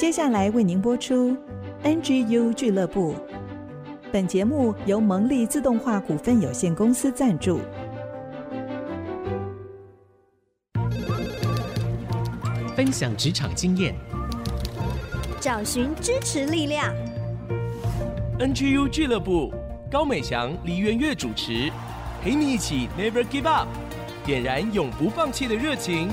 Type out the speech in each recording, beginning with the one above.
接下来为您播出 NGU 俱乐部。本节目由蒙利自动化股份有限公司赞助。分享职场经验，找寻支持力量。NGU 俱乐部，高美祥、李元月主持，陪你一起 Never Give Up，点燃永不放弃的热情。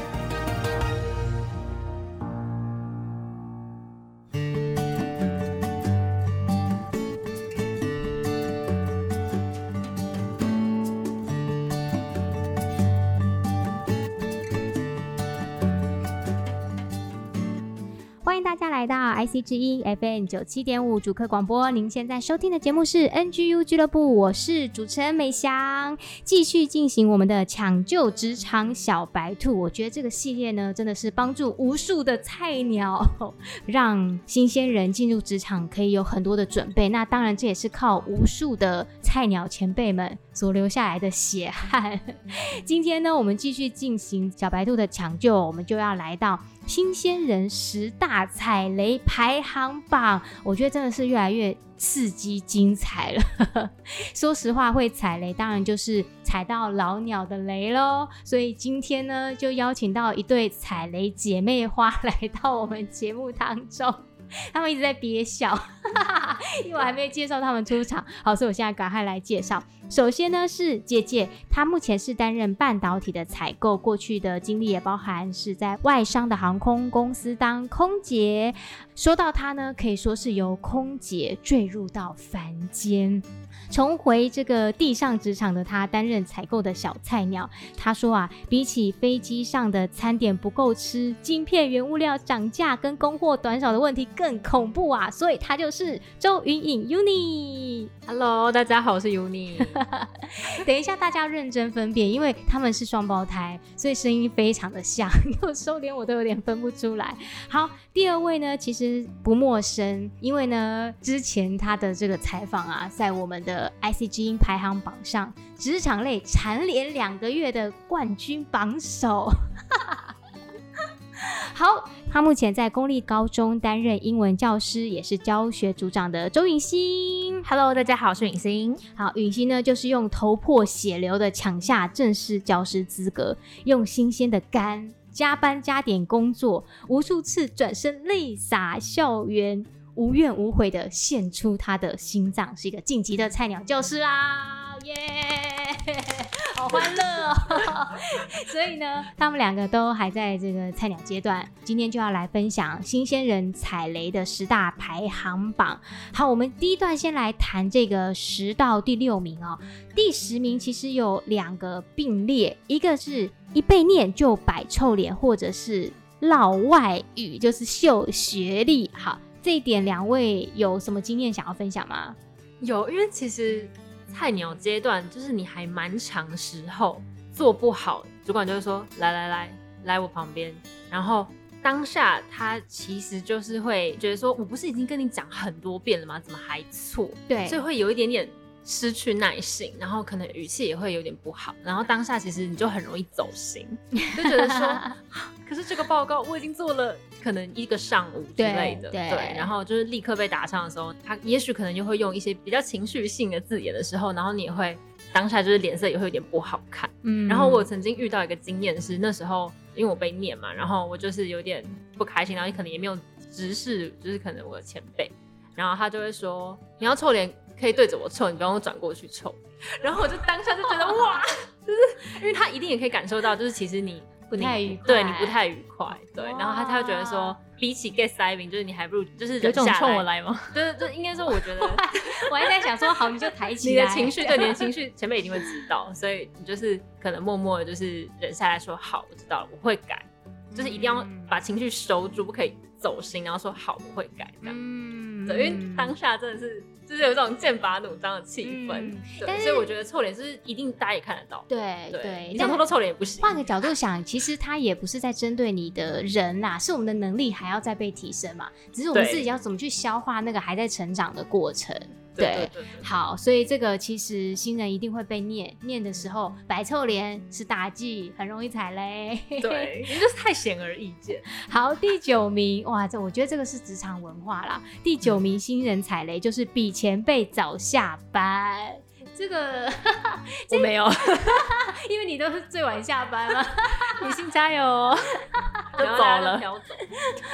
IC 之音 FM 九七点五主客广播，您现在收听的节目是 NGU 俱乐部，我是主持人美翔，继续进行我们的抢救职场小白兔。我觉得这个系列呢，真的是帮助无数的菜鸟，让新鲜人进入职场可以有很多的准备。那当然，这也是靠无数的菜鸟前辈们所留下来的血汗。今天呢，我们继续进行小白兔的抢救，我们就要来到。新鲜人十大踩雷排行榜，我觉得真的是越来越刺激精彩了。说实话，会踩雷当然就是踩到老鸟的雷喽。所以今天呢，就邀请到一对踩雷姐妹花来到我们节目当中。他们一直在憋笑，因为我还没介绍他们出场。好，所以我现在赶快来介绍。首先呢是姐姐，她目前是担任半导体的采购，过去的经历也包含是在外商的航空公司当空姐。说到她呢，可以说是由空姐坠入到凡间。重回这个地上职场的他，担任采购的小菜鸟。他说啊，比起飞机上的餐点不够吃、晶片原物料涨价跟供货短少的问题更恐怖啊！所以他就是周云颖 Uni。Hello，大家好，我是 Uni。等一下，大家认真分辨，因为他们是双胞胎，所以声音非常的像，有时候连我都有点分不出来。好，第二位呢，其实不陌生，因为呢，之前他的这个采访啊，在我们的。IC 基因排行榜上，职场类蝉联两个月的冠军榜首。好，他目前在公立高中担任英文教师，也是教学组长的周允欣。Hello，大家好，我是允欣。好，允欣呢，就是用头破血流的抢下正式教师资格，用新鲜的肝加班加点工作，无数次转身泪洒校园。无怨无悔的献出他的心脏，是一个晋级的菜鸟教师啦，耶、好欢乐哦！所以呢，他们两个都还在这个菜鸟阶段，今天就要来分享新鲜人踩雷的十大排行榜。好，我们第一段先来谈这个十到第六名哦。第十名其实有两个并列，一个是一被念就摆臭脸，或者是烙外语，就是秀学历。好。这一点，两位有什么经验想要分享吗？有，因为其实菜鸟阶段就是你还蛮长时候做不好，主管就会说：“来来来，来我旁边。”然后当下他其实就是会觉得说：“我不是已经跟你讲很多遍了吗？怎么还错？”对，所以会有一点点失去耐性，然后可能语气也会有点不好。然后当下其实你就很容易走心，就觉得说：“ 可是这个报告我已经做了。”可能一个上午之类的，对，对，然后就是立刻被打伤的时候，他也许可能就会用一些比较情绪性的字眼的时候，然后你也会当下就是脸色也会有点不好看。嗯，然后我曾经遇到一个经验是，那时候因为我被念嘛，然后我就是有点不开心，然后你可能也没有直视，就是可能我的前辈，然后他就会说，你要臭脸可以对着我臭，你不用转过去臭。然后我就当下就觉得哇，就是因为他一定也可以感受到，就是其实你。不太愉快，对你不太愉快，对，然后他他会觉得说，比起 get saving，，就是你还不如就是有种冲我来吗？对对，应该说我觉得，我还在想说，好，你就抬起来，你的情 绪，对你的情绪，前辈一定会知道，所以你就是可能默默的，就是忍下来说，好，我知道了，我会改，就是一定要把情绪收住，不可以走心，然后说好，我会改，这样，嗯，对，因为当下真的是。就是有这种剑拔弩张的气氛，嗯、对，所以我觉得臭脸是一定大家也看得到。对对，对你想偷偷臭脸也不行。换个角度想，其实他也不是在针对你的人啦，是我们的能力还要再被提升嘛。只是我们自己要怎么去消化那个还在成长的过程。对好，所以这个其实新人一定会被念，念的时候摆臭脸是大忌，很容易踩雷。对，你就是太显而易见。好，第九名，哇，这我觉得这个是职场文化啦。第九名新人踩雷就是比前辈早下班，这个 我没有，因为你都是最晚下班嘛，女性加油哦，都走了，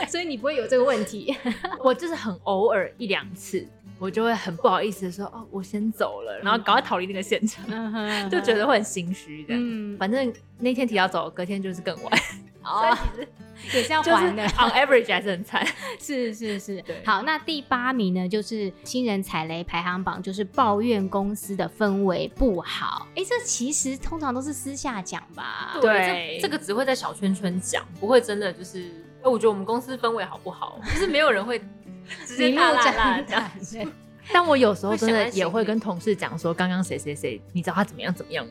所以你不会有这个问题。我就是很偶尔一两次。我就会很不好意思的说哦，我先走了，然后赶快逃离那个现场，嗯、就觉得会很心虚这样。嗯，反正那天提早走，隔天就是更晚。哦，也是要还的。On average 还是很惨。是是是，对。好，那第八名呢，就是新人踩雷排行榜，就是抱怨公司的氛围不好。哎、欸，这其实通常都是私下讲吧？对，这，这个只会在小圈圈讲，不会真的就是。哎，我觉得我们公司氛围好不好？就是没有人会。直接大啦啦这样，但我有时候真的也会跟同事讲说，刚刚谁谁谁，你知道他怎么样怎么样？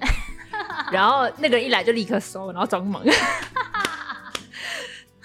然后那个人一来就立刻收，然后装忙。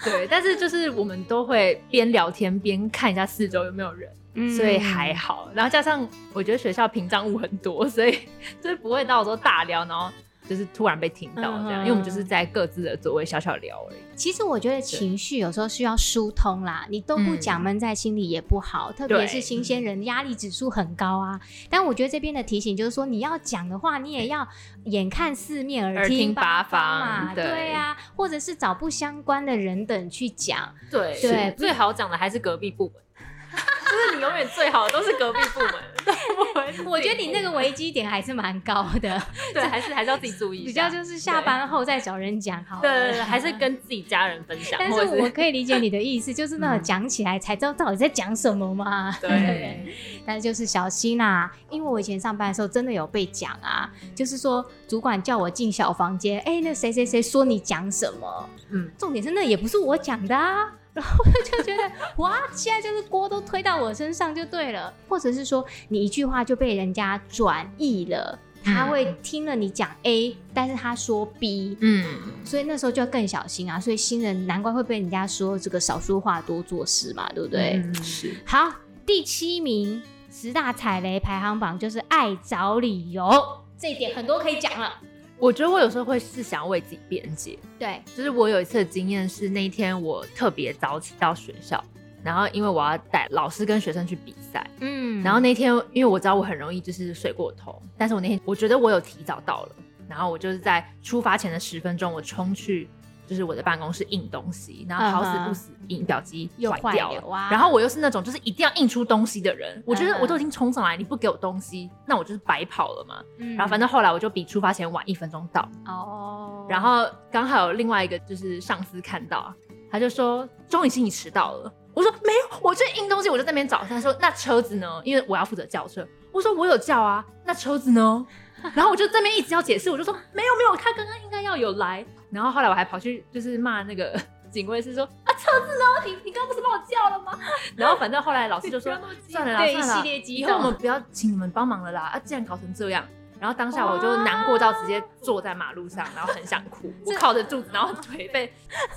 对，但是就是我们都会边聊天边看一下四周有没有人，嗯、所以还好。然后加上我觉得学校屏障物很多，所以 就是不会到时候大聊，然后。就是突然被听到这样，嗯、因为我们就是在各自的座位小小聊而已。其实我觉得情绪有时候需要疏通啦，你都不讲闷在心里也不好，嗯、特别是新鲜人压力指数很高啊。但我觉得这边的提醒就是说，你要讲的话，你也要眼看四面，耳听八方嘛。对，对啊，或者是找不相关的人等去讲。对对，最好讲的还是隔壁部门。就是你永远最好的都是隔壁部门，我觉得你那个危机点还是蛮高的，对，还是还是要自己注意。比较就是下班后再找人讲好，对对对，还是跟自己家人分享。但是我可以理解你的意思，就是那种讲起来才知道到底在讲什么嘛。对，但是就是小心啊，因为我以前上班的时候真的有被讲啊，就是说主管叫我进小房间，哎，那谁谁谁说你讲什么？嗯，重点是那也不是我讲的啊。然后就觉得哇，现在就是锅都推到我身上就对了，或者是说你一句话就被人家转译了，他会听了你讲 A，但是他说 B，嗯，所以那时候就要更小心啊。所以新人难怪会被人家说这个少说话多做事嘛，对不对？嗯，是。好，第七名十大踩雷排行榜就是爱找理由，这一点很多可以讲了。我觉得我有时候会是想要为自己辩解，对，就是我有一次的经验是那一天我特别早起到学校，然后因为我要带老师跟学生去比赛，嗯，然后那天因为我知道我很容易就是睡过头，但是我那天我觉得我有提早到了，然后我就是在出发前的十分钟我冲去。就是我的办公室印东西，然后好死不死印表机坏掉了，啊、然后我又是那种就是一定要印出东西的人，嗯、我觉得我都已经冲上来，你不给我东西，那我就是白跑了嘛。嗯、然后反正后来我就比出发前晚一分钟到，哦，然后刚好有另外一个就是上司看到，他就说钟雨欣你迟到了，我说没有，我就印东西，我就在那边找，他说那车子呢？因为我要负责叫车，我说我有叫啊，那车子呢？然后我就在那边一直要解释，我就说没有没有，他刚刚应该要有来。然后后来我还跑去就是骂那个 警卫是说啊，车子呢？你你刚刚不是帮我叫了吗？然后反正后来老师就说 算了啦，算了，以后我们不要请你们帮忙了啦。啊，既然搞成这样，然后当下我就难过到直接坐在马路上，然后很想哭，我靠着柱子，然后腿被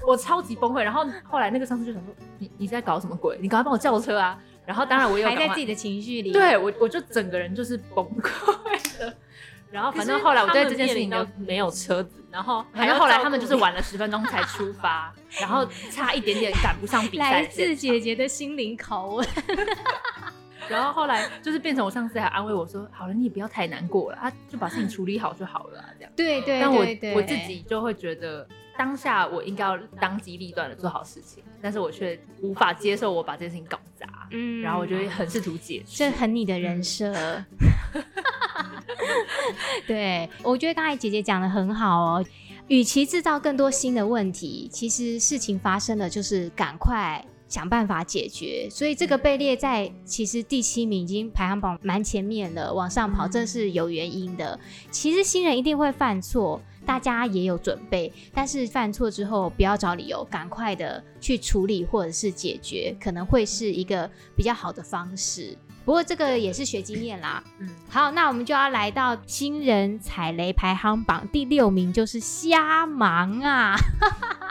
我超级崩溃。然后后来那个上司就想说你你在搞什么鬼？你赶快帮我叫车啊！然后当然我又还在自己的情绪里，对我我就整个人就是崩溃了。然后反正后来我对这件事情都没有车子，然后反正后来他们就是晚了十分钟才出发，然后差一点点赶不上比赛。来自姐姐的心灵拷问。然后后来就是变成我上司还安慰我说：“好了，你也不要太难过了，啊，就把事情处理好就好了，啊，这样。”对对。但我我自己就会觉得，当下我应该要当机立断的做好事情，但是我却无法接受我把这件事情搞砸。嗯。然后我就会很试图解释，这很你的人设。对，我觉得刚才姐姐讲的很好哦。与其制造更多新的问题，其实事情发生了，就是赶快想办法解决。所以这个被列在其实第七名已经排行榜蛮前面了，往上跑，这是有原因的。其实新人一定会犯错，大家也有准备，但是犯错之后不要找理由，赶快的去处理或者是解决，可能会是一个比较好的方式。不过这个也是学经验啦。嗯，好，那我们就要来到新人踩雷排行榜第六名，就是瞎忙啊。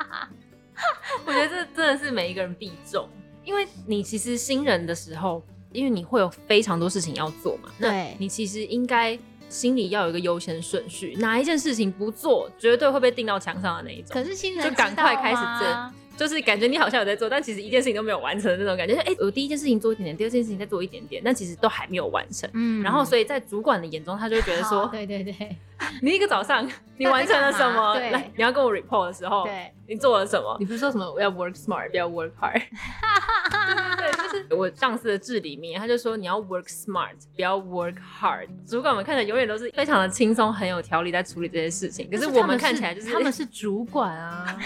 我觉得这真的是每一个人必中，因为你其实新人的时候，因为你会有非常多事情要做嘛。对，那你其实应该心里要有一个优先顺序，哪一件事情不做，绝对会被钉到墙上的那一种。可是新人就赶快开始做。就是感觉你好像有在做，但其实一件事情都没有完成的那种感觉。哎、欸，我第一件事情做一点点，第二件事情再做一点点，但其实都还没有完成。嗯，然后所以在主管的眼中，他就会觉得说，对对对，你一个早上你完成了什么？对，来，你要跟我 report 的时候，对，你做了什么？你不是说什么我要 work smart，不要 work hard？对，对，就是我上司的字里面，他就说你要 work smart，不要 work hard。主管们看起来永远都是非常的轻松，很有条理在处理这些事情，可是我们看起来就是他们是主管啊。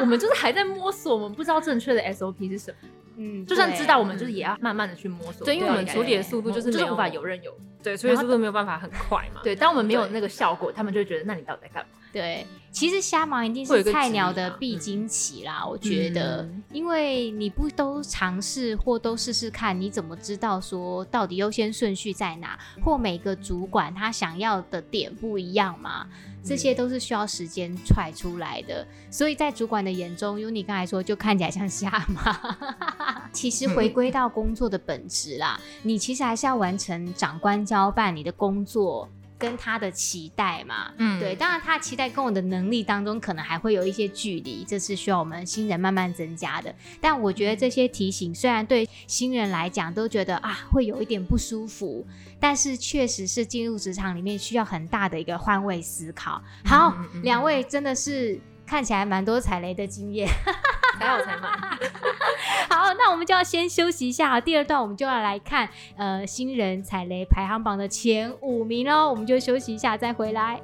我们就是还在摸索，我们不知道正确的 SOP 是什么。嗯，就算知道，我们就是也要慢慢的去摸索。对，因为我们处理的速度就是就是无法游刃有余。对，处理速度没有办法很快嘛。对，当我们没有那个效果，他们就会觉得，那你到底在干嘛？对，其实瞎忙一定是菜鸟的必经期啦。我觉得，因为你不都尝试或都试试看，你怎么知道说到底优先顺序在哪？或每个主管他想要的点不一样嘛？这些都是需要时间踹出来的，所以在主管的眼中，Uni 刚才说就看起来像瞎嘛。其实回归到工作的本质啦，你其实还是要完成长官交办你的工作。跟他的期待嘛，嗯，对，当然他的期待跟我的能力当中可能还会有一些距离，这是需要我们新人慢慢增加的。但我觉得这些提醒虽然对新人来讲都觉得啊会有一点不舒服，但是确实是进入职场里面需要很大的一个换位思考。好，嗯嗯嗯，两位真的是看起来蛮多踩雷的经验。还好才嘛。好，那我们就要先休息一下。第二段我们就要来看呃新人踩雷排行榜的前五名喽。我们就休息一下再回来。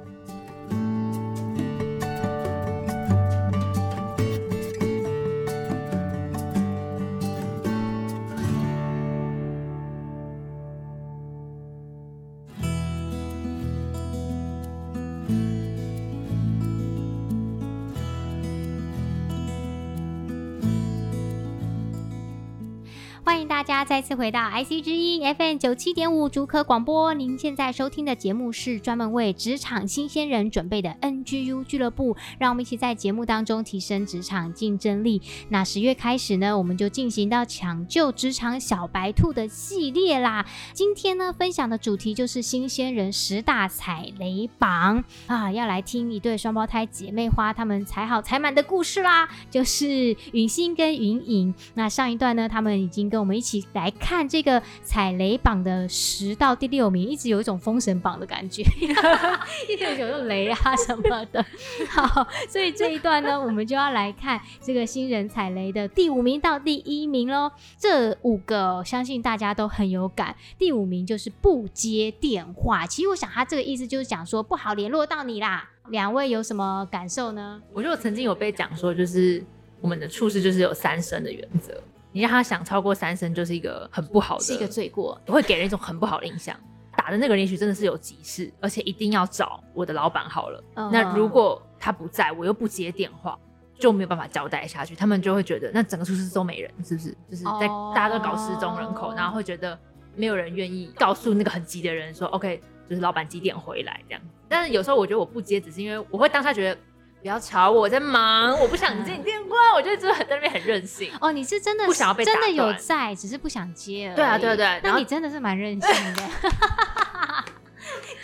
欢迎大家再次回到 IC 之音 FM 九七点五竹科广播。您现在收听的节目是专门为职场新鲜人准备的 NGU 俱乐部，让我们一起在节目当中提升职场竞争力。那十月开始呢，我们就进行到抢救职场小白兔的系列啦。今天呢，分享的主题就是新鲜人十大踩雷榜啊，要来听一对双胞胎姐妹花她们踩好踩满的故事啦，就是允欣跟云颖。那上一段呢，他们已经跟我我们一起来看这个踩雷榜的十到第六名，一直有一种封神榜的感觉，一直有种雷啊什么的。好，所以这一段呢，我们就要来看这个新人踩雷的第五名到第一名喽。这五个相信大家都很有感。第五名就是不接电话，其实我想他这个意思就是讲说不好联络到你啦。两位有什么感受呢？我觉得我曾经有被讲说，就是我们的处事就是有三声的原则。你让他想超过三声，就是一个很不好的，是一个罪过，会给人一种很不好的印象。打的那个人也许真的是有急事，而且一定要找我的老板好了。Uh 那如果他不在，我又不接电话，就没有办法交代下去。他们就会觉得，那整个处室都没人，是不是？就是在大家都搞失踪人口，uh. 然后会觉得没有人愿意告诉那个很急的人说，OK，就是老板几点回来这样。但是有时候我觉得我不接，只是因为我会当下觉得。不要吵我，我在忙，我不想接你电话。我觉得就是在那边很任性哦。你是真的不想要被打，真的有在，只是不想接而已。对啊，对对对。那你真的是蛮任性的。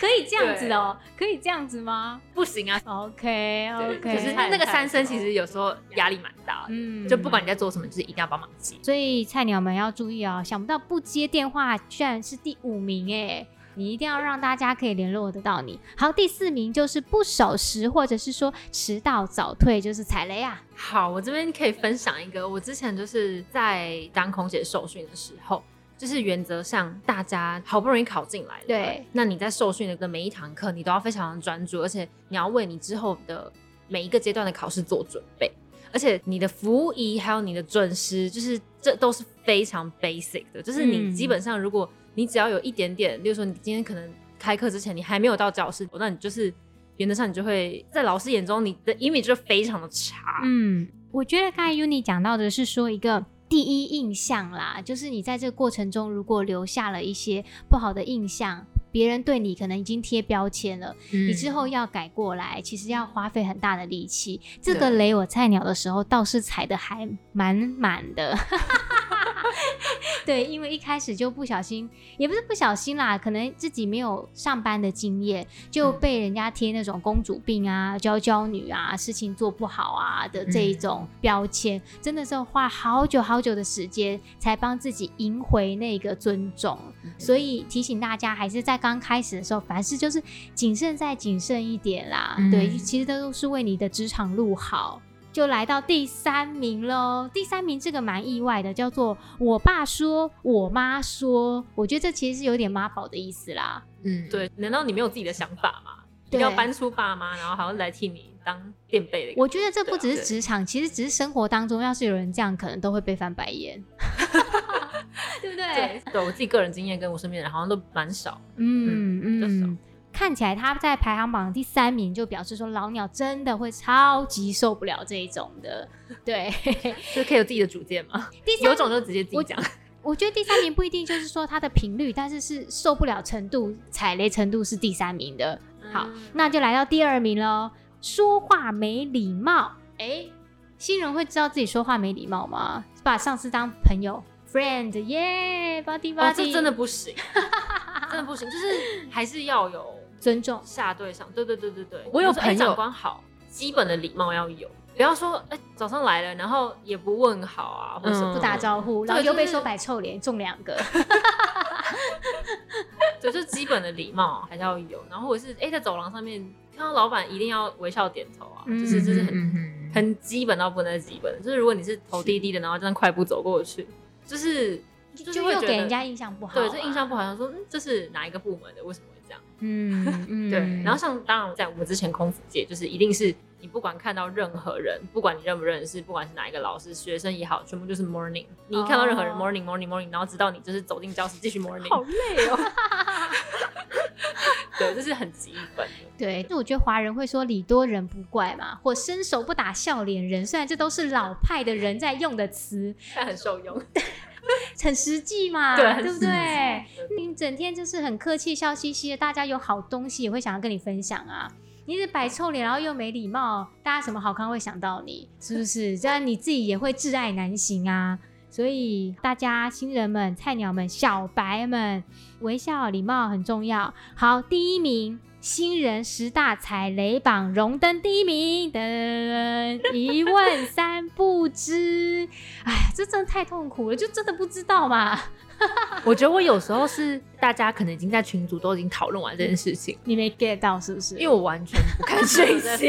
可以这样子哦？可以这样子吗？不行啊。OK OK。可是那个三声其实有时候压力蛮大。嗯。就不管你在做什么，就是一定要帮忙接。所以菜鸟们要注意哦，想不到不接电话居然是第五名哎。你一定要让大家可以联络得到你。好，第四名就是不守时，或者是说迟到早退，就是踩雷啊。好，我这边可以分享一个，我之前就是在当空姐受训的时候，就是原则上大家好不容易考进来了，对，那你在受训的每一堂课，你都要非常的专注，而且你要为你之后的每一个阶段的考试做准备，而且你的服务仪还有你的准时，就是这都是非常 basic 的，就是你基本上如果。你只要有一点点，例如说你今天可能开课之前你还没有到教室，那你就是原则上你就会在老师眼中你的 image 就非常的差。嗯，我觉得刚才 Uni 讲到的是说一个第一印象啦，就是你在这个过程中如果留下了一些不好的印象，别人对你可能已经贴标签了，嗯，你之后要改过来，其实要花费很大的力气。这个雷我菜鸟的时候倒是踩的还蛮满的。对，因为一开始就不小心，也不是不小心啦，可能自己没有上班的经验，就被人家贴那种公主病啊、娇娇女啊、事情做不好啊的这一种标签，嗯、真的是要花好久好久的时间才帮自己赢回那个尊重。嗯、所以提醒大家，还是在刚开始的时候，凡事就是谨慎再谨慎一点啦。嗯、对，其实都是为你的职场路好。就来到第三名喽。第三名这个蛮意外的，叫做“我爸说，我妈说”。我觉得这其实是有点妈宝的意思啦。嗯，对。难道你没有自己的想法吗？对要搬出爸妈，然后好像来替你当垫背的。我觉得这不只是职场，其实只是生活当中，要是有人这样，可能都会被翻白眼，对 不对？对，对我自己个人经验跟我身边的人好像都蛮少。嗯嗯。嗯嗯看起来他在排行榜第三名，就表示说老鸟真的会超级受不了这一种的，对，就可以有自己的主见嘛。第三有种就直接自己讲。我，我觉得第三名不一定就是说它的频率，但是是受不了程度、踩雷程度是第三名的。好，嗯、那就来到第二名喽。说话没礼貌，哎、欸，新人会知道自己说话没礼貌吗？把上司当朋友，friend，耶，巴蒂巴蒂，这真的不行，真的不行，就是还是要有。尊重。下对上，对对对对对，我有朋友。长官好，基本的礼貌要有，不要说哎、欸、早上来了，然后也不问好啊，或者是不打招呼，然后又被说摆臭脸，中两个，对，就基本的礼貌还是要有，然后或者是哎、欸、在走廊上面看到老板一定要微笑点头啊，就是就是很很基本到不能基本，就是如果你是头低低的，然后这样快步走过去，就是就会给人家印象不好，对，这印象不好，他说嗯这是哪一个部门的，为什么？嗯嗯，对。然后像当然在我们之前空服界，就是一定是你不管看到任何人，不管你认不认识，不管是哪一个老师、学生也好，全部就是 morning。你一看到任何人、oh. morning morning morning，然后直到你就是走进教室继续 morning。好累哦。对，这是很基本的。对，那我觉得华人会说礼多人不怪嘛，或伸手不打笑脸人，虽然这都是老派的人在用的词，但很受用。很实际嘛，对，对不对？你整天就是很客气、笑嘻嘻的，大家有好东西也会想要跟你分享啊。你是摆臭脸，然后又没礼貌，大家什么好康会想到你？是不是？这样你自己也会挚爱难行啊。所以大家新人们、菜鸟们、小白们，微笑礼貌很重要。好，第一名。新人十大踩雷榜荣登第一名等一问三不知，哎呀，这真的太痛苦了，就真的不知道嘛。我觉得我有时候是大家可能已经在群组都已经讨论完这件事情，你没 get 到是不是？因为我完全不看讯息，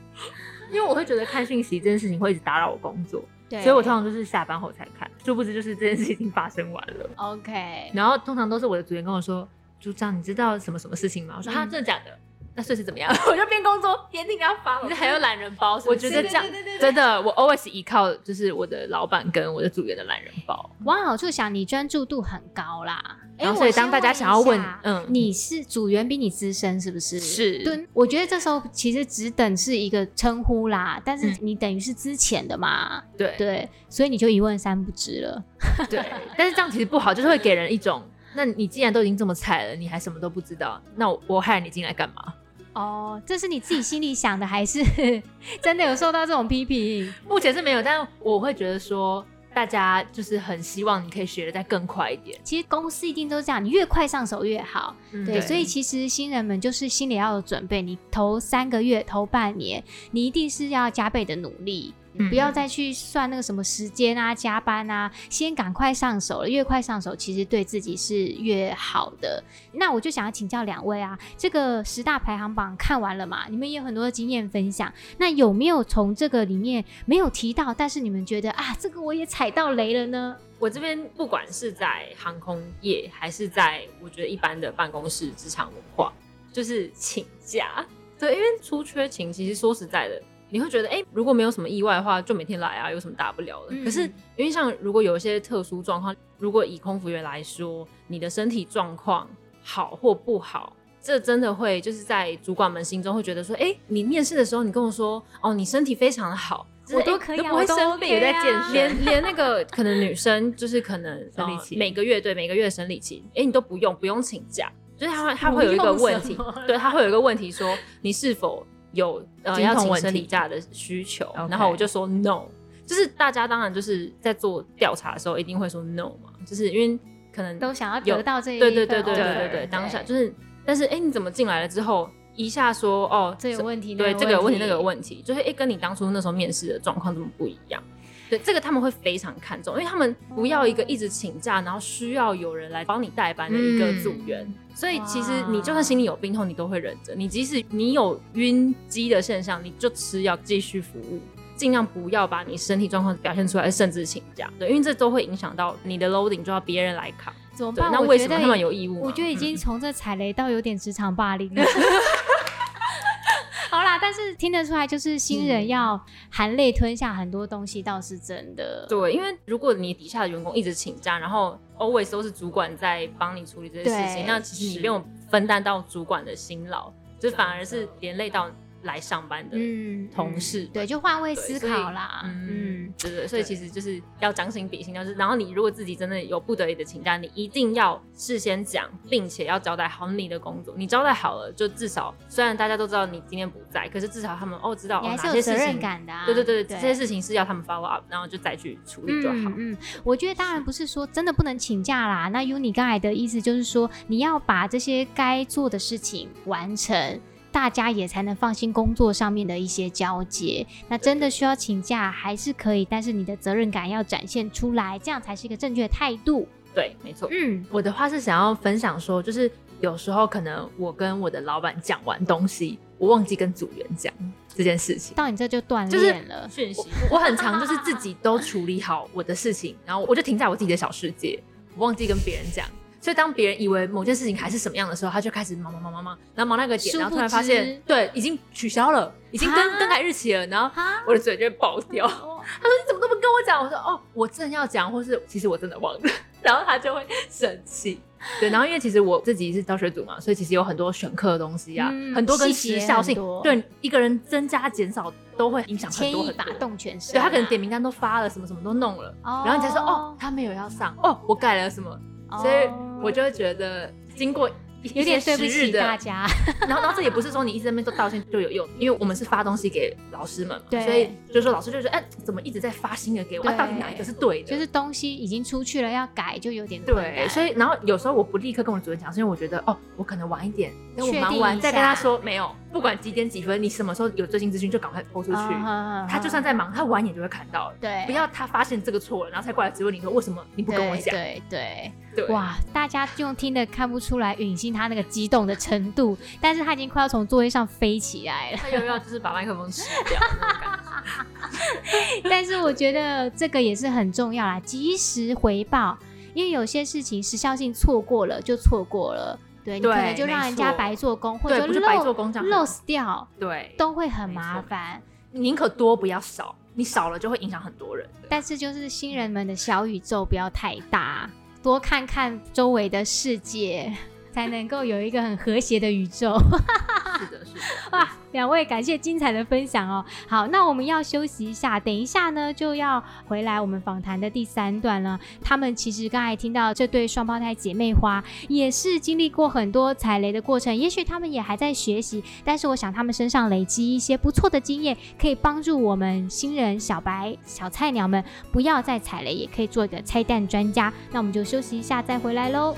因为我会觉得看讯息这件事情会一直打扰我工作，对，所以我通常都是下班后才看，殊不知就是这件事情已经发生完了。OK，然后通常都是我的组员跟我说。组长，你知道什么什么事情吗？我说哈，真的假的？那这是怎么样？我就边工作边听他发。你还有懒人包？我觉得这样真的，我 always 依靠就是我的老板跟我的组员的懒人包。往好处想，你专注度很高啦。然后所以当大家想要问，嗯，你是组员比你资深是不是？是。对，我觉得这时候其实只等是一个称呼啦，但是你等于是之前的嘛。对对，所以你就一问三不知了。对，但是这样其实不好，就是会给人一种。那你既然都已经这么菜了，你还什么都不知道？那我我害你进来干嘛？哦，这是你自己心里想的，还是 真的有受到这种批评？目前是没有，但是我会觉得说，大家就是很希望你可以学的再更快一点。其实公司一定都是这样，你越快上手越好。嗯、对，对所以其实新人们就是心里要有准备，你头三个月、头半年，你一定是要加倍的努力。不要再去算那个什么时间啊、加班啊，先赶快上手了。越快上手，其实对自己是越好的。那我就想要请教两位啊，这个十大排行榜看完了嘛？你们也有很多的经验分享。那有没有从这个里面没有提到，但是你们觉得啊，这个我也踩到雷了呢？我这边不管是在航空业，还是在我觉得一般的办公室职场文化，就是请假。对，因为出缺勤，其实说实在的。你会觉得，哎、欸，如果没有什么意外的话，就每天来啊，有什么大不了的？嗯、可是，因为像如果有一些特殊状况，如果以空服员来说，你的身体状况好或不好，这真的会就是在主管们心中会觉得说，哎、欸，你面试的时候，你跟我说，哦，你身体非常的好，我都可以、啊，都不会生病，在健身，连连那个可能女生就是可能生理期，每个月对每个月的生理期，哎、欸，你都不用不用请假，就是他会他会有一个问题，对他会有一个问题说，你是否？有呃要请生理假的需求，然后我就说 no，Okay. 就就是大家当然就是在做调查的时候一定会说 no 嘛，就是因为可能都想要得到这一对对对对对对对，当下就是，但是哎，你怎么进来了之后一下说哦这有问题，对这个有问题那个有问题，就是哎跟你当初那时候面试的状况怎么不一样？对这个他们会非常看重，因为他们不要一个一直请假，然后需要有人来帮你代班的一个组员。嗯、所以其实你就算心里有病痛，你都会忍着。你即使你有晕机的现象，你就吃药继续服务，尽量不要把你身体状况表现出来，甚至请假。对，因为这都会影响到你的 loading，就要别人来扛。怎么办？那为什么他们有义务？我觉得已经从这踩雷到有点职场霸凌了。但是听得出来，就是新人要含泪吞下很多东西，倒是真的。对，因为如果你底下的员工一直请假，然后 always 都是主管在帮你处理这些事情，那其实你没有分担到主管的辛劳，就反而是连累到。来上班的同事，对，就换位思考啦，嗯，对对，所以其实就是要将心比心，就是，然后你如果自己真的有不得已的请假，你一定要事先讲，并且要交代好你的工作。你交代好了，就至少虽然大家都知道你今天不在，可是至少他们哦知道，你还是有责任感的。对对对，这些事情是要他们 follow up，然后就再去处理就好。嗯，我觉得当然不是说真的不能请假啦。那 Yuni 刚才的意思就是说，你要把这些该做的事情完成。大家也才能放心工作上面的一些交接。那真的需要请假还是可以，但是你的责任感要展现出来，这样才是一个正确的态度。对，没错。嗯，我的话是想要分享说，就是有时候可能我跟我的老板讲完东西，我忘记跟组员讲这件事情，到你这就断链了讯息。我很常就是自己都处理好我的事情，然后我就停在我自己的小世界，我忘记跟别人讲。所以当别人以为某件事情还是什么样的时候，他就开始忙忙忙忙忙，然后忙那个点，然后突然发现，对，已经取消了，已经更更改日期了，然后我的嘴就会爆掉。他说：“你怎么都不跟我讲？”我说：“哦，我正要讲，或是其实我真的忘了。”然后他就会生气。对，然后因为其实我自己是教学组嘛，所以其实有很多选课的东西啊，很多跟时效性，对一个人增加减少都会影响很多很多。牵一发动全身。对，他可能点名单都发了，什么什么都弄了，然后你才说：“哦，他没有要上。”哦，我改了什么。所以我就会觉得，经过有点对不起大家，然后，然后这也不是说你一直在那边做道歉就有用，因为我们是发东西给老师们嘛，对，所以就是说老师就说，哎，怎么一直在发新的给我？啊，到底哪一个是对的？就是东西已经出去了，要改就有点对。所以，然后有时候我不立刻跟我主任讲，是因为我觉得，哦，我可能晚一点，等我忙完再跟他说，没有，不管几点几分，你什么时候有最新资讯就赶快抛出去。他就算在忙，他晚点就会看到。对，不要他发现这个错了，然后才过来质问你说，为什么你不跟我讲？对对。对哇！大家用听的看不出来允欣他那个激动的程度，但是他已经快要从座位上飞起来了。他有没有就是把麦克风 吃掉？但是我觉得这个也是很重要啦，及时回报，因为有些事情时效性错过了就错过了，对，对你可能就让人家白做工，或者说白做工这样 lose 掉，对，都会很麻烦。宁可多不要少，你少了就会影响很多人。但是就是新人们的小宇宙不要太大。多看看周围的世界，才能够有一个很和谐的宇宙。是的，是的。哇，两位感谢精彩的分享哦。好，那我们要休息一下，等一下呢就要回来我们访谈的第三段了。他们其实刚才听到这对双胞胎姐妹花，也是经历过很多踩雷的过程，也许他们也还在学习，但是我想他们身上累积一些不错的经验，可以帮助我们新人、小白、小菜鸟们不要再踩雷，也可以做一个拆弹专家。那我们就休息一下，再回来喽。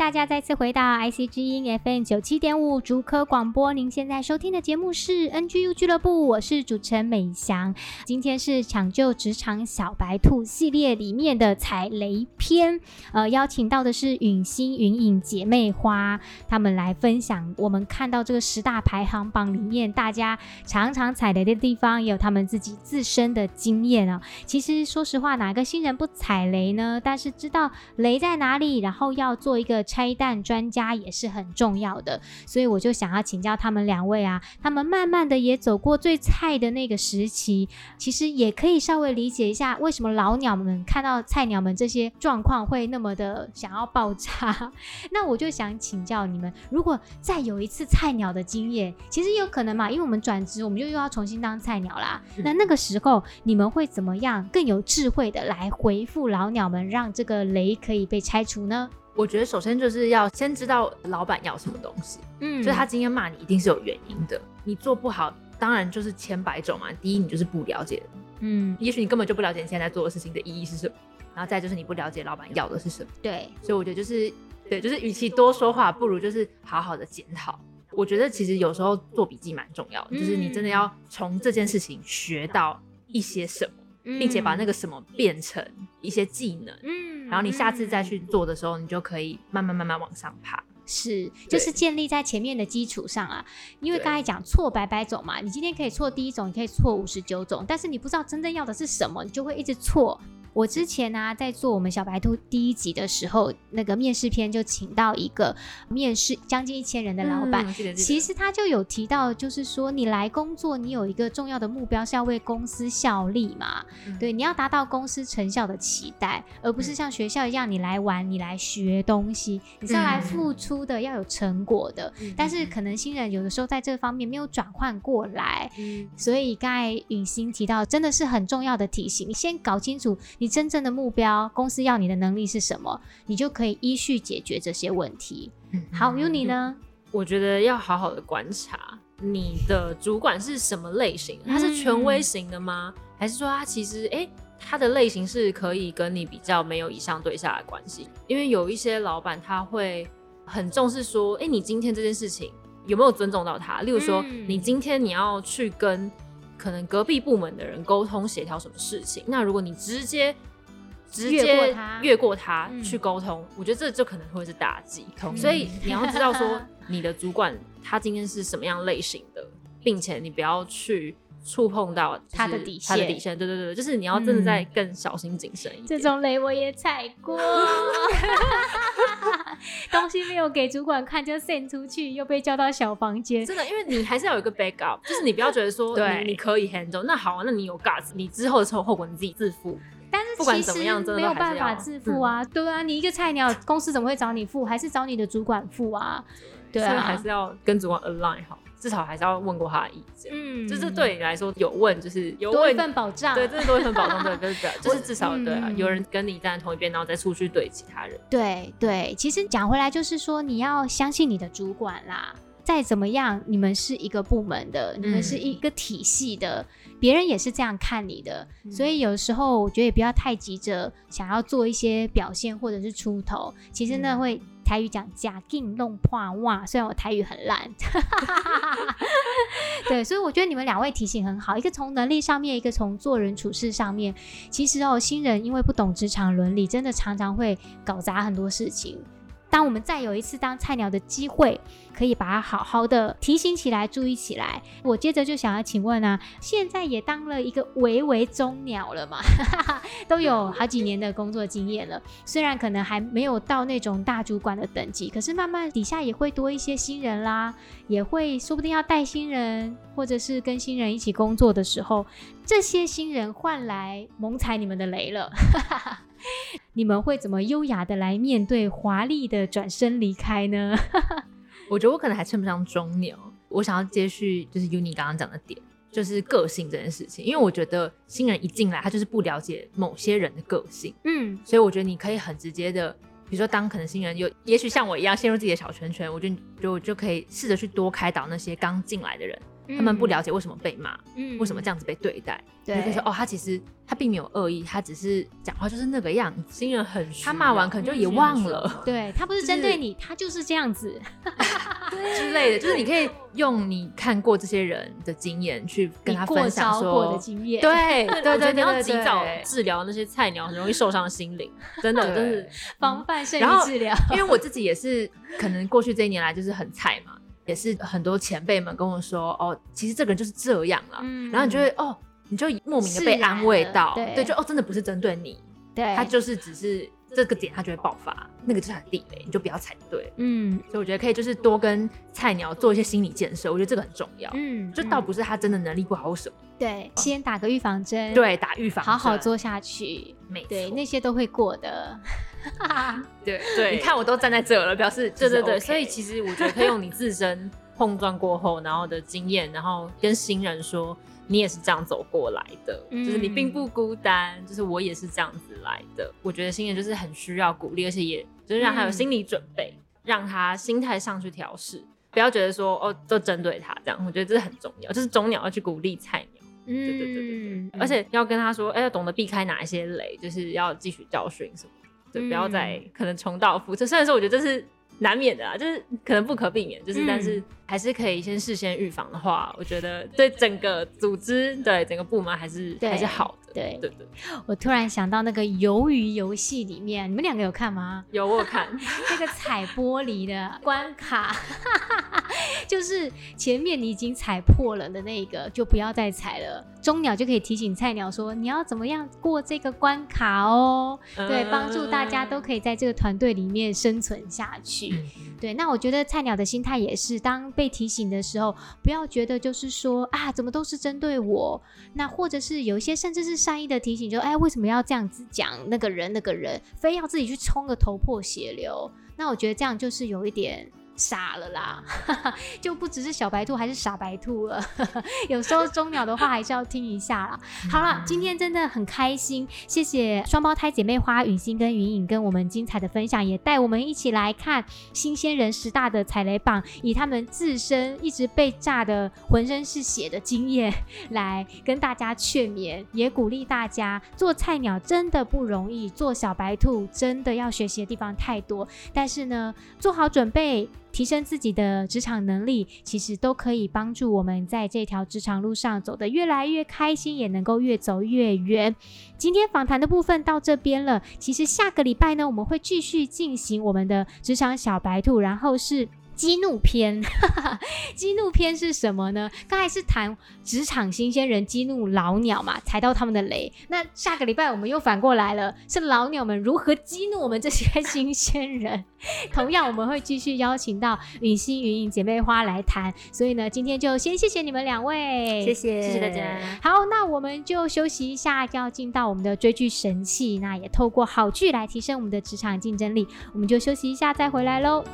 大家再次回到 IC 之音 FM 九七点五竹科广播。您现在收听的节目是 NGU 俱乐部，我是主持人美翔。今天是抢救职场小白兔系列里面的踩雷篇，呃，邀请到的是允欣、云影姐妹花，她们来分享我们看到这个十大排行榜里面大家常常踩雷的地方，也有他们自己自身的经验啊。其实说实话，哪个新人不踩雷呢？但是知道雷在哪里，然后要做一个。个拆弹专家也是很重要的，所以我就想要请教他们两位啊，他们慢慢的也走过最菜的那个时期，其实也可以稍微理解一下为什么老鸟们看到菜鸟们这些状况会那么的想要爆炸。那我就想请教你们，如果再有一次菜鸟的经验，其实有可能嘛，因为我们转职，我们就又要重新当菜鸟啦。那那个时候你们会怎么样更有智慧的来回复老鸟们，让这个雷可以被拆除呢？我觉得首先就是要先知道老板要什么东西，嗯，就是他今天骂你一定是有原因的。你做不好，当然就是千百种嘛。第一，你就是不了解，嗯，也许你根本就不了解你现在做的事情的意义是什么。然后再就是你不了解老板要的是什么。对，所以我觉得就是对，就是与其多说话，不如就是好好的检讨。我觉得其实有时候做笔记蛮重要的，就是你真的要从这件事情学到一些什么。并且把那个什么变成一些技能，嗯，然后你下次再去做的时候，你就可以慢慢慢慢往上爬。是，就是建立在前面的基础上啊。因为刚才讲错百百种嘛，你今天可以错第一种，你可以错五十九种，但是你不知道真正要的是什么，你就会一直错。我之前呢、啊，在做我们小白兔第一集的时候，那个面试篇就请到一个面试将近一千人的老板，嗯、其实他就有提到，就是说你来工作，你有一个重要的目标是要为公司效力嘛，嗯、对，你要达到公司成效的期待，而不是像学校一样，你来玩，你来学东西，你是要来付出的，嗯、要有成果的。嗯、但是可能新人有的时候在这方面没有转换过来，嗯、所以刚才允欣提到，真的是很重要的提醒，你先搞清楚。你真正的目标，公司要你的能力是什么？你就可以依序解决这些问题。好，Uni 呢？我觉得要好好的观察你的主管是什么类型，他是权威型的吗？嗯、还是说他其实哎，他的类型是可以跟你比较没有以上对下的关系？因为有一些老板他会很重视说，哎，你今天这件事情有没有尊重到他？例如说，嗯、你今天你要去跟。可能隔壁部门的人沟通协调什么事情，那如果你直接直接越过他，越过他去沟通，嗯、我觉得这就可能会是打击。嗯、所以 你要知道说你的主管他今天是什么样类型的，并且你不要去。触碰到他的底线，他的底线，对对对，就是你要真的再更小心谨慎一点。这种雷我也踩过，东西没有给主管看就 send 出去，又被叫到小房间。真的，因为你还是要有一个 backup，就是你不要觉得说你你可以 handle，那好啊，那你有 guts，你之后的后后果你自己自负。但是其实没有办法自负啊，对啊，你一个菜鸟，公司怎么会找你付，还是找你的主管付啊？对啊，还是要跟主管 align 好。至少还是要问过他的意见，嗯，就是对你来说有问就是有问多一份保障，对，这是多一份保障，对，就是 就是至少对啊，有人跟你站在同一边，然后再出去怼其他人，对对，其实讲回来就是说你要相信你的主管啦，再怎么样，你们是一个部门的，你们是一个体系的，别人也是这样看你的，所以有时候我觉得也不要太急着想要做一些表现或者是出头，其实那会。台语讲假劲弄破哇，虽然我台语很烂，对，所以我觉得你们两位提醒很好，一个从能力上面，一个从做人处事上面。其实哦，新人因为不懂职场伦理，真的常常会搞砸很多事情。当我们再有一次当菜鸟的机会，可以把它好好的提醒起来，注意起来。我接着就想要请问啊，现在也当了一个微微中鸟了嘛，都有好几年的工作经验了。虽然可能还没有到那种大主管的等级，可是慢慢底下也会多一些新人啦，也会说不定要带新人，或者是跟新人一起工作的时候，这些新人换来猛踩你们的雷了。你们会怎么优雅的来面对华丽的转身离开呢？我觉得我可能还称不上中鸟。我想要接续就是 Uni 刚刚讲的点，就是个性这件事情。因为我觉得新人一进来，他就是不了解某些人的个性，嗯，所以我觉得你可以很直接的，比如说当可能新人有，也许像我一样陷入自己的小圈圈，我觉得就就可以试着去多开导那些刚进来的人。嗯、他们不了解为什么被骂，嗯，为什么这样子被对待，对，就可以说哦，他其实他并没有恶意，他只是讲话就是那个样子，新人很，他骂完可能就也忘了，对，他不是针对你，他就是这样子 之类的，就是你可以用你看过这些人的经验去跟他分享说过的经验，对 对对，对，你要及早治疗那些菜鸟很容易受伤的心灵，真的就是防范胜于治疗。因为我自己也是，可能过去这一年来就是很菜嘛。也是很多前辈们跟我说，哦，其实这个人就是这样了，嗯，然后你就会哦，你就莫名的被安慰到，对，对，就哦，真的不是针对你，对，他就是只是这个点他就会爆发，那个就是地雷，你就不要踩对，嗯，所以我觉得可以就是多跟菜鸟做一些心理建设，我觉得这个很重要，嗯，就倒不是他真的能力不好什么，对，先打个预防针，对，打预防针，好好做下去，对，那些都会过的。对对，你看我都站在这了，表示、对对对，所以其实我觉得可以用你自身碰撞过后，然后的经验，然后跟新人说，你也是这样走过来的，嗯、就是你并不孤单，就是我也是这样子来的。我觉得新人就是很需要鼓励，而且也就是让他有心理准备，嗯、让他心态上去调试，不要觉得说哦，都针对他这样。我觉得这是很重要，就是种鸟要去鼓励菜鸟。嗯，对对对对对，嗯、而且要跟他说，哎，要懂得避开哪一些雷，就是要继续教训什么。对，不要再可能重蹈覆辙。虽然说我觉得这是难免的啊，就是可能不可避免，就是、嗯、但是还是可以先事先预防的话，我觉得对整个组织、对整个部门还是还是好的。对对对，我突然想到那个鱿鱼游戏里面，你们两个有看吗？有，我有看 那个踩玻璃的关卡，就是前面你已经踩破了的那个，就不要再踩了。中鸟就可以提醒菜鸟说，你要怎么样过这个关卡哦，嗯、对，帮助大家都可以在这个团队里面生存下去。嗯、对，那我觉得菜鸟的心态也是，当被提醒的时候，不要觉得就是说啊，怎么都是针对我，那或者是有一些甚至是。善意的提醒，就哎，为什么要这样子讲那个人？那个人非要自己去冲个头破血流？那我觉得这样就是有一点。傻了啦，就不只是小白兔，还是傻白兔了。有时候中鸟的话还是要听一下啦。好了，今天真的很开心，谢谢双胞胎姐妹花允欣跟云颖跟我们精彩的分享，也带我们一起来看新鲜人十大的踩雷榜，以他们自身一直被炸的浑身是血的经验 来跟大家劝勉，也鼓励大家做菜鸟真的不容易，做小白兔真的要学习的地方太多，但是呢，做好准备。提升自己的职场能力，其实都可以帮助我们在这条职场路上走得越来越开心，也能够越走越远。今天访谈的部分到这边了，其实下个礼拜呢，我们会继续进行我们的职场小白兔，然后是。激怒篇，激怒篇是什么呢？刚才是谈职场新鲜人激怒老鸟嘛，踩到他们的雷。那下个礼拜我们又反过来了，是老鸟们如何激怒我们这些新鲜人。同样，我们会继续邀请到允欣、云颖姐妹花来谈。所以呢，今天就先谢谢你们两位，谢谢，谢谢大家。好，那我们就休息一下，要进到我们的追剧神器。那也透过好剧来提升我们的职场竞争力。我们就休息一下，再回来喽。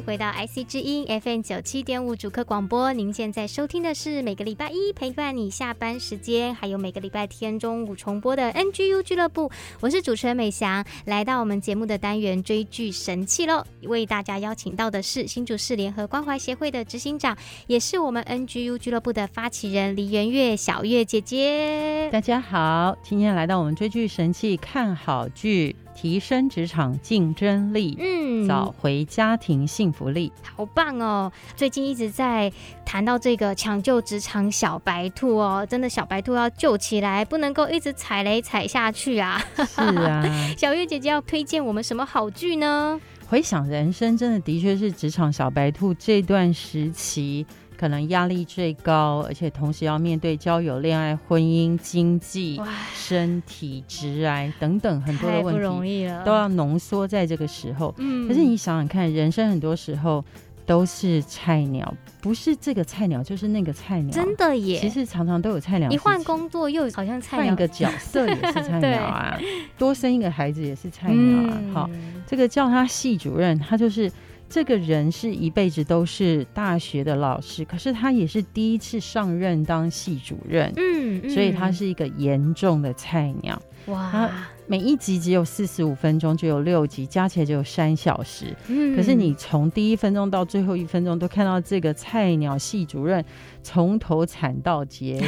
回到 IC 之音 FM 九七点五主客广播，您现在收听的是每个礼拜一陪伴你下班时间，还有每个礼拜天中午重播的 NGU 俱乐部。我是主持人美翔，来到我们节目的单元追剧神器喽。为大家邀请到的是新竹市联合关怀协会的执行长，也是我们 NGU 俱乐部的发起人李媛月小月姐姐。大家好，今天来到我们追剧神器，看好剧。提升职场竞争力，嗯，找回家庭幸福力，好棒哦！最近一直在谈到这个抢救职场小白兔哦，真的小白兔要救起来，不能够一直踩雷踩下去啊！是啊，小月姐姐要推荐我们什么好剧呢？回想人生，真的的确是职场小白兔这段时期。可能压力最高，而且同时要面对交友、恋爱、婚姻、经济、身体、职癌等等很多的问题，都要浓缩在这个时候。嗯，可是你想想看，人生很多时候都是菜鸟，不是这个菜鸟就是那个菜鸟，真的耶。其实常常都有菜鸟，一换工作又好像菜鸟，换一个角色也是菜鸟啊，多生一个孩子也是菜鸟啊。好、嗯，这个叫他系主任，他就是。这个人是一辈子都是大学的老师，可是他也是第一次上任当系主任，嗯，嗯，所以他是一个严重的菜鸟。哇！每一集只有四十五分钟，就有六集，加起来就有三小时。嗯，可是你从第一分钟到最后一分钟，都看到这个菜鸟系主任从头惨到结尾。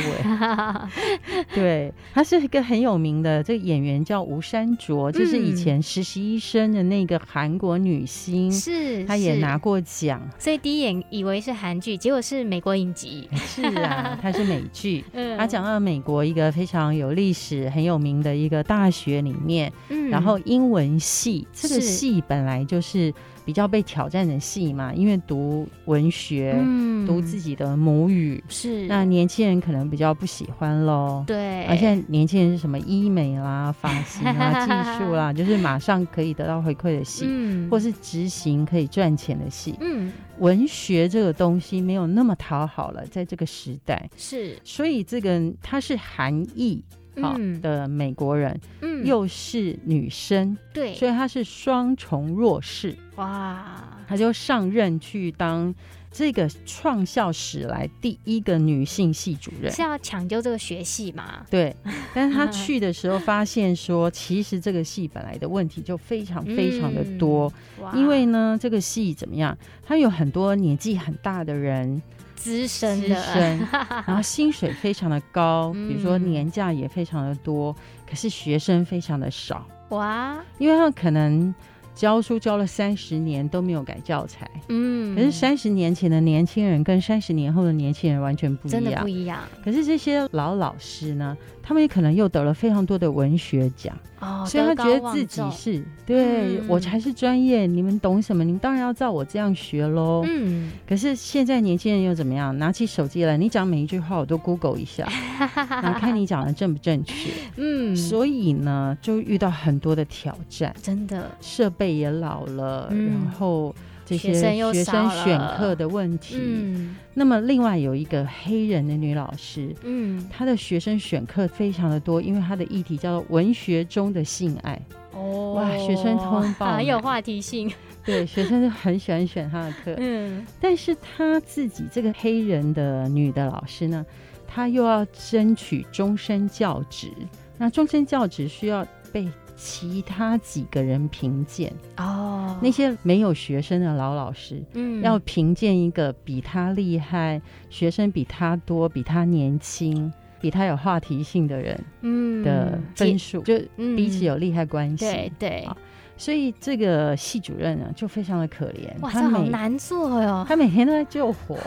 对，他是一个很有名的这个演员，叫吴山卓，就是以前实习医生的那个韩国女星。是，她也拿过奖。所以第一眼以为是韩剧，结果是美国影集。是啊，它是美剧。嗯，他讲到美国一个非常有历史、很有名的一个大学里。里面，然后英文系这个系本来就是比较被挑战的系嘛，因为读文学，嗯，读自己的母语是，那年轻人可能比较不喜欢喽。对，而且年轻人是什么医美啦、发型啦、技术啦，就是马上可以得到回馈的系，嗯，或是执行可以赚钱的系。嗯，文学这个东西没有那么讨好了，在这个时代。是，所以这个它是韩裔。好的美国人，嗯，又是女生，对，所以她是双重弱势，哇，她就上任去当这个创校史来第一个女性系主任，是要抢救这个学系嘛？对，但是她去的时候发现说，其实这个系本来的问题就非常非常的多，嗯，因为呢，这个系怎么样？它有很多年纪很大的人。资深的，资深，然后薪水非常的高，比如说年假也非常的多，可是学生非常的少。哇，因为他们可能。教书教了三十年都没有改教材，嗯，可是三十年前的年轻人跟三十年后的年轻人完全不一样，真的不一样。可是这些老老师呢，他们也可能又得了非常多的文学奖，哦，所以他觉得自己是对、嗯、我才是专业，你们懂什么？你们当然要照我这样学喽。嗯，可是现在年轻人又怎么样？拿起手机来，你讲每一句话我都 Google 一下，然后看你讲的正不正确。嗯，所以呢，就遇到很多的挑战，真的设备也老了，嗯、然后这些学生选课的问题。嗯，那么另外有一个黑人的女老师，嗯，她的学生选课非常的多，因为她的议题叫做文学中的性爱。哦，哇，学生通报很有话题性。对，学生就很喜欢选她的课。嗯，但是她自己这个黑人的女的老师呢，她又要争取终身教职。那终身教职需要被其他几个人评鉴。哦，那些没有学生的老老师，嗯，要评鉴一个比他厉害、学生比他多、比他年轻、比他有话题性的人，嗯。的分数，就彼此有利害关系，对对。所以这个系主任呢，就非常的可怜，哇，他好难做哟，他每天都在救火。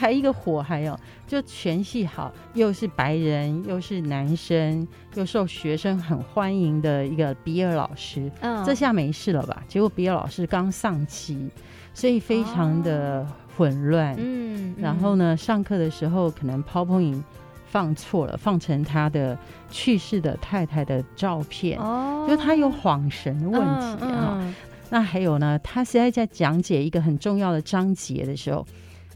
还一个火，还有就全系好，又是白人，又是男生，又受学生很欢迎的一个比尔老师。嗯，这下没事了吧？结果比尔老师刚丧妻，所以非常的混乱。嗯，然后呢，上课的时候可能 PowerPoint 放错了，放成他的去世的太太的照片。哦，就他有恍神的问题啊。那还有呢，他实在在讲解一个很重要的章节的时候。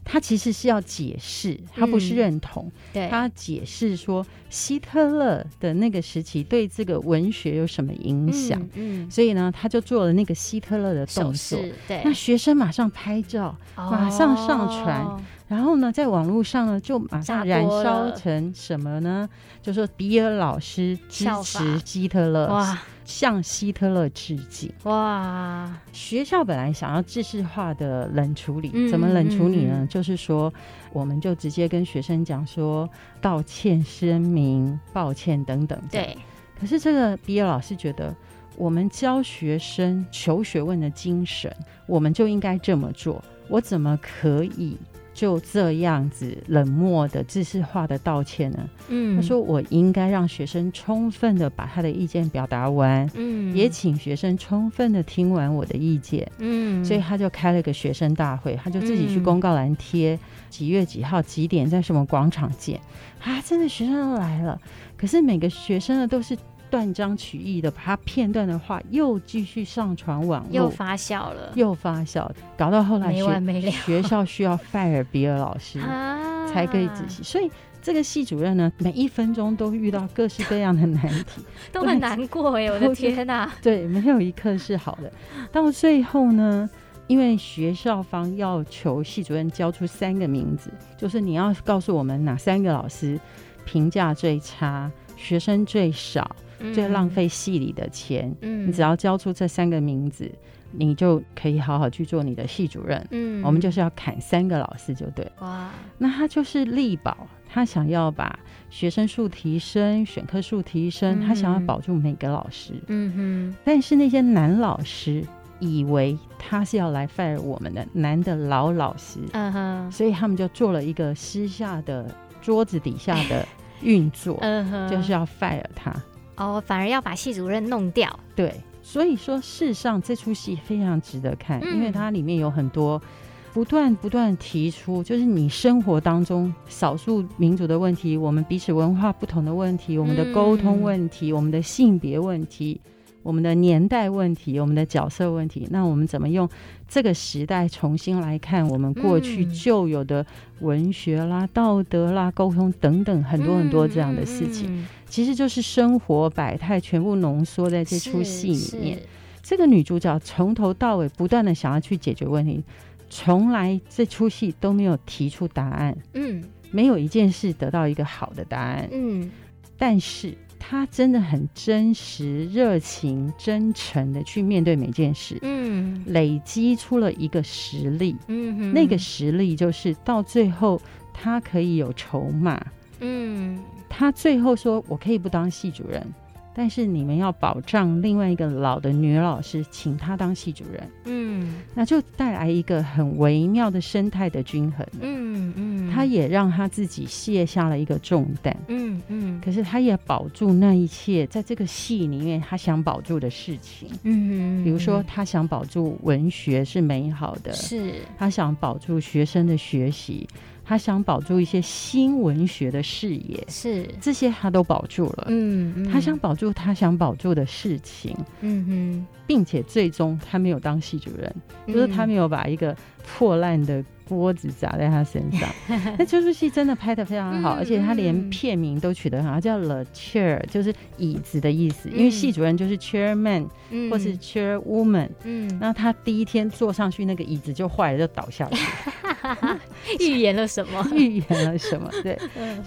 他其实是要解释，他不是认同。嗯、对，他解释说希特勒的那个时期对这个文学有什么影响。嗯，嗯，所以呢，他就做了那个希特勒的动作。对，那学生马上拍照，哦、马上上传，然后呢，在网络上呢就马上燃烧成什么呢？就说比尔老师支持希特勒。哇！向希特勒致敬哇！学校本来想要制式化的冷处理，嗯、怎么冷处理呢？就是说，我们就直接跟学生讲说道歉声明、抱歉等等。对。可是这个毕业老师觉得，我们教学生求学问的精神，我们就应该这么做。我怎么可以？就这样子冷漠的、知识化的道歉呢？嗯，他说我应该让学生充分的把他的意见表达完，嗯，也请学生充分的听完我的意见，嗯，所以他就开了个学生大会，他就自己去公告栏贴几月几号几点在什么广场见，啊，真的学生都来了，可是每个学生呢都是。断章取义的把它片段的话又继续上传网络，又发酵了，又发酵，搞到后来学没完没了，学校需要 fire 别的老师啊才可以仔细，所以。这个系主任呢，每一分钟都遇到各式各样的难题，都很难过哎！我的天哪，对，没有一刻是好的。到最后呢，因为学校方要求系主任交出三个名字，就是你要告诉我们哪三个老师评价最差，学生最少，嗯、最浪费系里的钱。嗯，你只要交出这三个名字，你就可以好好去做你的系主任。嗯，我们就是要砍三个老师就对。哇，那他就是力保。他想要把学生数提升，选课数提升，他想要保住每个老师。嗯哼。但是那些男老师以为他是要来 fire 我们的男的老老师。嗯哼。所以他们就做了一个私下的桌子底下的运作。嗯哼。就是要 fire 他。哦，反而要把系主任弄掉。对。所以说，事实上这出戏非常值得看，因为它里面有很多。不断不断提出，就是你生活当中少数民族的问题，我们彼此文化不同的问题，我们的沟通问题，我们的性别问题，我们的年代问题，我们的角色问题。那我们怎么用这个时代重新来看我们过去旧有的文学啦、道德啦、沟通等等很多很多这样的事情，其实就是生活百态全部浓缩在这出戏里面。这个女主角从头到尾不断的想要去解决问题。从来这出戏都没有提出答案，嗯，没有一件事得到一个好的答案，嗯，但是她真的很真实、热情、真诚的去面对每件事，嗯，累积出了一个实力，嗯，那个实力就是到最后她可以有筹码，嗯，他最后说我可以不当系主任。但是你们要保障另外一个老的女老师，请她当系主任，嗯，那就带来一个很微妙的生态的均衡，嗯嗯，他也让他自己卸下了一个重担，嗯嗯，可是他也保住那一切，在这个戏里面他想保住的事情，嗯嗯，比如说他想保住文学是美好的，是，他想保住学生的学习。他想保住一些新文学的视野，是。这些他都保住了。嗯，嗯，他想保住他想保住的事情，嗯哼，并且最终他没有当系主任，嗯，就是他没有把一个破烂的。锅子砸在他身上，那这出戏真的拍的非常好，嗯、而且他连片名都取得很好，叫 The Chair，就是椅子的意思。嗯、因为系主任就是 Chairman，嗯、或是 Chairwoman，嗯，那他第一天坐上去，那个椅子就坏了，就倒下去。预言了什么？预言了什么？对，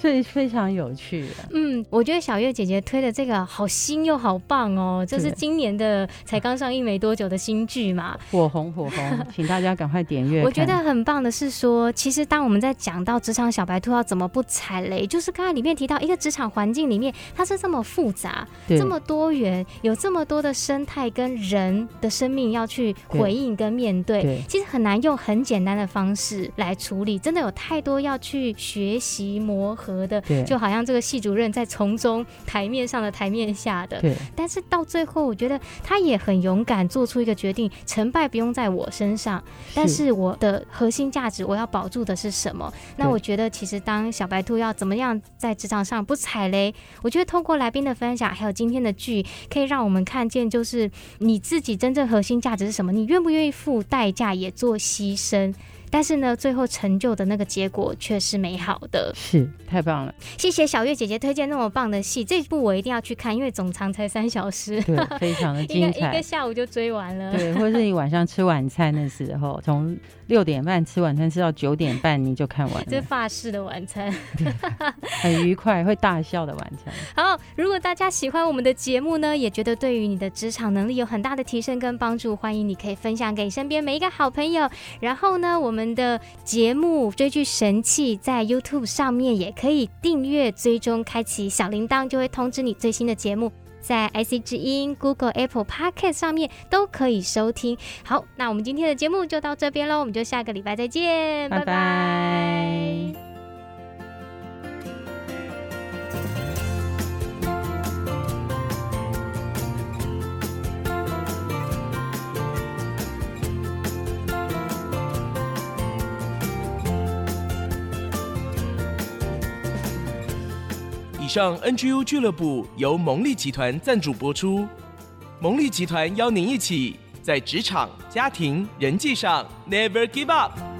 所以非常有趣的。嗯，我觉得小月姐姐推的这个好新又好棒哦，这是今年的才刚上映没多久的新剧嘛，火红火红，请大家赶快点阅。我觉得很棒的。是说，其实当我们在讲到职场小白兔要怎么不踩雷，就是刚才里面提到一个职场环境里面，它是这么复杂、这么多元，有这么多的生态跟人的生命要去回应跟面对，对，其实很难用很简单的方式来处理，真的有太多要去学习磨合的，就好像这个系主任在从中台面上的台面下的，但是到最后，我觉得他也很勇敢做出一个决定，成败不用在我身上，但是我的核心价。价值我要保住的是什么？那我觉得其实当小白兔要怎么样在职场上不踩雷？我觉得通过来宾的分享，还有今天的剧，可以让我们看见，就是你自己真正核心价值是什么？你愿不愿意付代价也做牺牲？但是呢，最后成就的那个结果却是美好的，是太棒了。谢谢小月姐姐推荐那么棒的戏，这部我一定要去看，因为总长才三小时，对，非常的精彩，一个下午就追完了。对，或者是你晚上吃晚餐的时候，从六点半吃晚餐吃到九点半，你就看完了。这法式的晚餐，很愉快，会大笑的晚餐。好，如果大家喜欢我们的节目呢，也觉得对于你的职场能力有很大的提升跟帮助，欢迎你可以分享给身边每一个好朋友。然后呢，我们。我们的节目追剧神器在 YouTube 上面也可以订阅追踪，开启小铃铛就会通知你最新的节目，在 IC 之音、Google、Apple Podcast 上面都可以收听。好，那我们今天的节目就到这边喽，我们就下个礼拜再见，拜拜。拜拜。上 NGU 俱乐部由蒙利集团赞助播出。蒙利集团邀您一起在职场、家庭、人际上 Never Give Up。